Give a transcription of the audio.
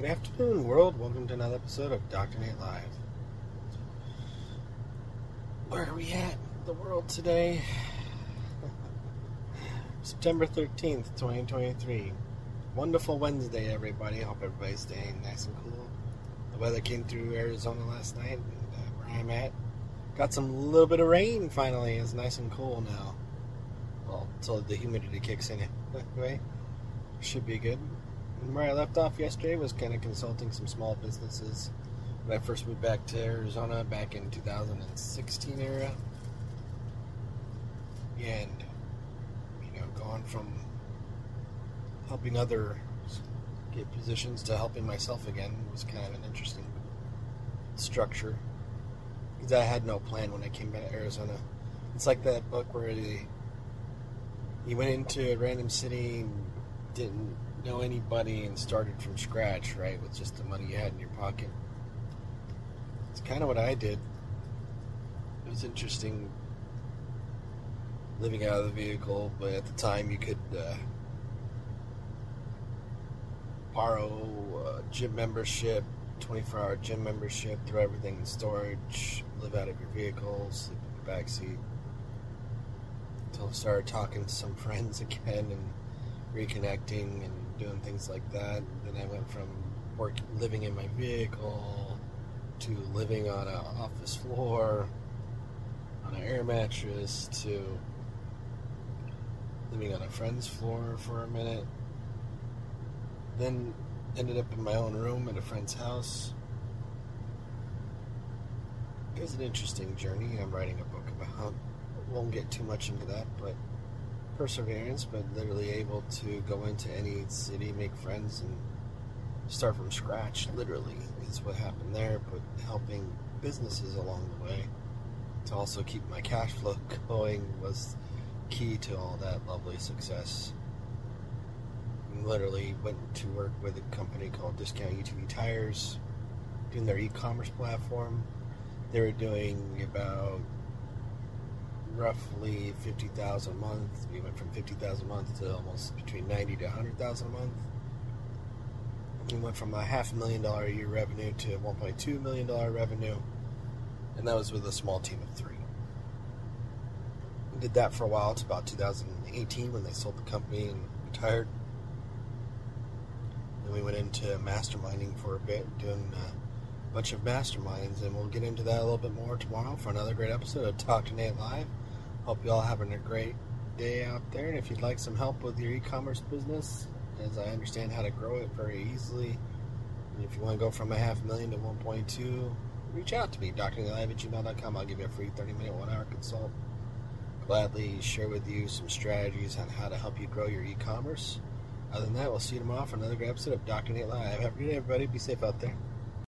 Good afternoon, world. Welcome to another episode of Dr. Nate Live. Where are we at the world today? September 13th, 2023. Wonderful Wednesday, everybody. Hope everybody's staying nice and cool. The weather came through Arizona last night, and uh, where I'm at, got some little bit of rain finally. It's nice and cool now. Well, until the humidity kicks in. Anyway, should be good. Where I left off yesterday was kind of consulting some small businesses when I first moved back to Arizona back in 2016 era. And, you know, going from helping others get positions to helping myself again was kind of an interesting structure. Because I had no plan when I came back to Arizona. It's like that book where the, you went into a random city and didn't know anybody and started from scratch, right, with just the money you had in your pocket. It's kind of what I did. It was interesting living out of the vehicle, but at the time you could uh, borrow gym membership, 24 hour gym membership, throw everything in storage, live out of your vehicle, sleep in the back seat. Until I started talking to some friends again and reconnecting and doing things like that. Then I went from work living in my vehicle to living on an office floor on an air mattress to living on a friend's floor for a minute. Then ended up in my own room at a friend's house. It was an interesting journey. I'm writing a book about. Won't get too much into that, but perseverance, but literally able to go into any city, make friends, and start from scratch. Literally, is what happened there. But helping businesses along the way to also keep my cash flow going was key to all that lovely success. Literally went to work with a company called Discount UTV Tires, doing their e-commerce platform. They were doing about roughly 50,000 a month. We went from 50,000 a month to almost between 90 to 100,000 a month. We went from a half million dollar a year revenue to 1.2 million dollar revenue, and that was with a small team of three. We did that for a while. It's about 2018 when they sold the company and retired. Then we went into masterminding for a bit, doing a bunch of masterminds, and we'll get into that a little bit more tomorrow for another great episode of Dr. Nate Live. Hope you all having a great day out there. And if you'd like some help with your e-commerce business, as I understand how to grow it very easily, and if you want to go from a half million to 1.2, reach out to me, drlive at gmail.com. I'll give you a free 30-minute, one-hour consult. Gladly share with you some strategies on how to help you grow your e-commerce. Other than that, we'll see you tomorrow for another great episode of Dr. Nate Live. Have a good day, everybody. Be safe out there.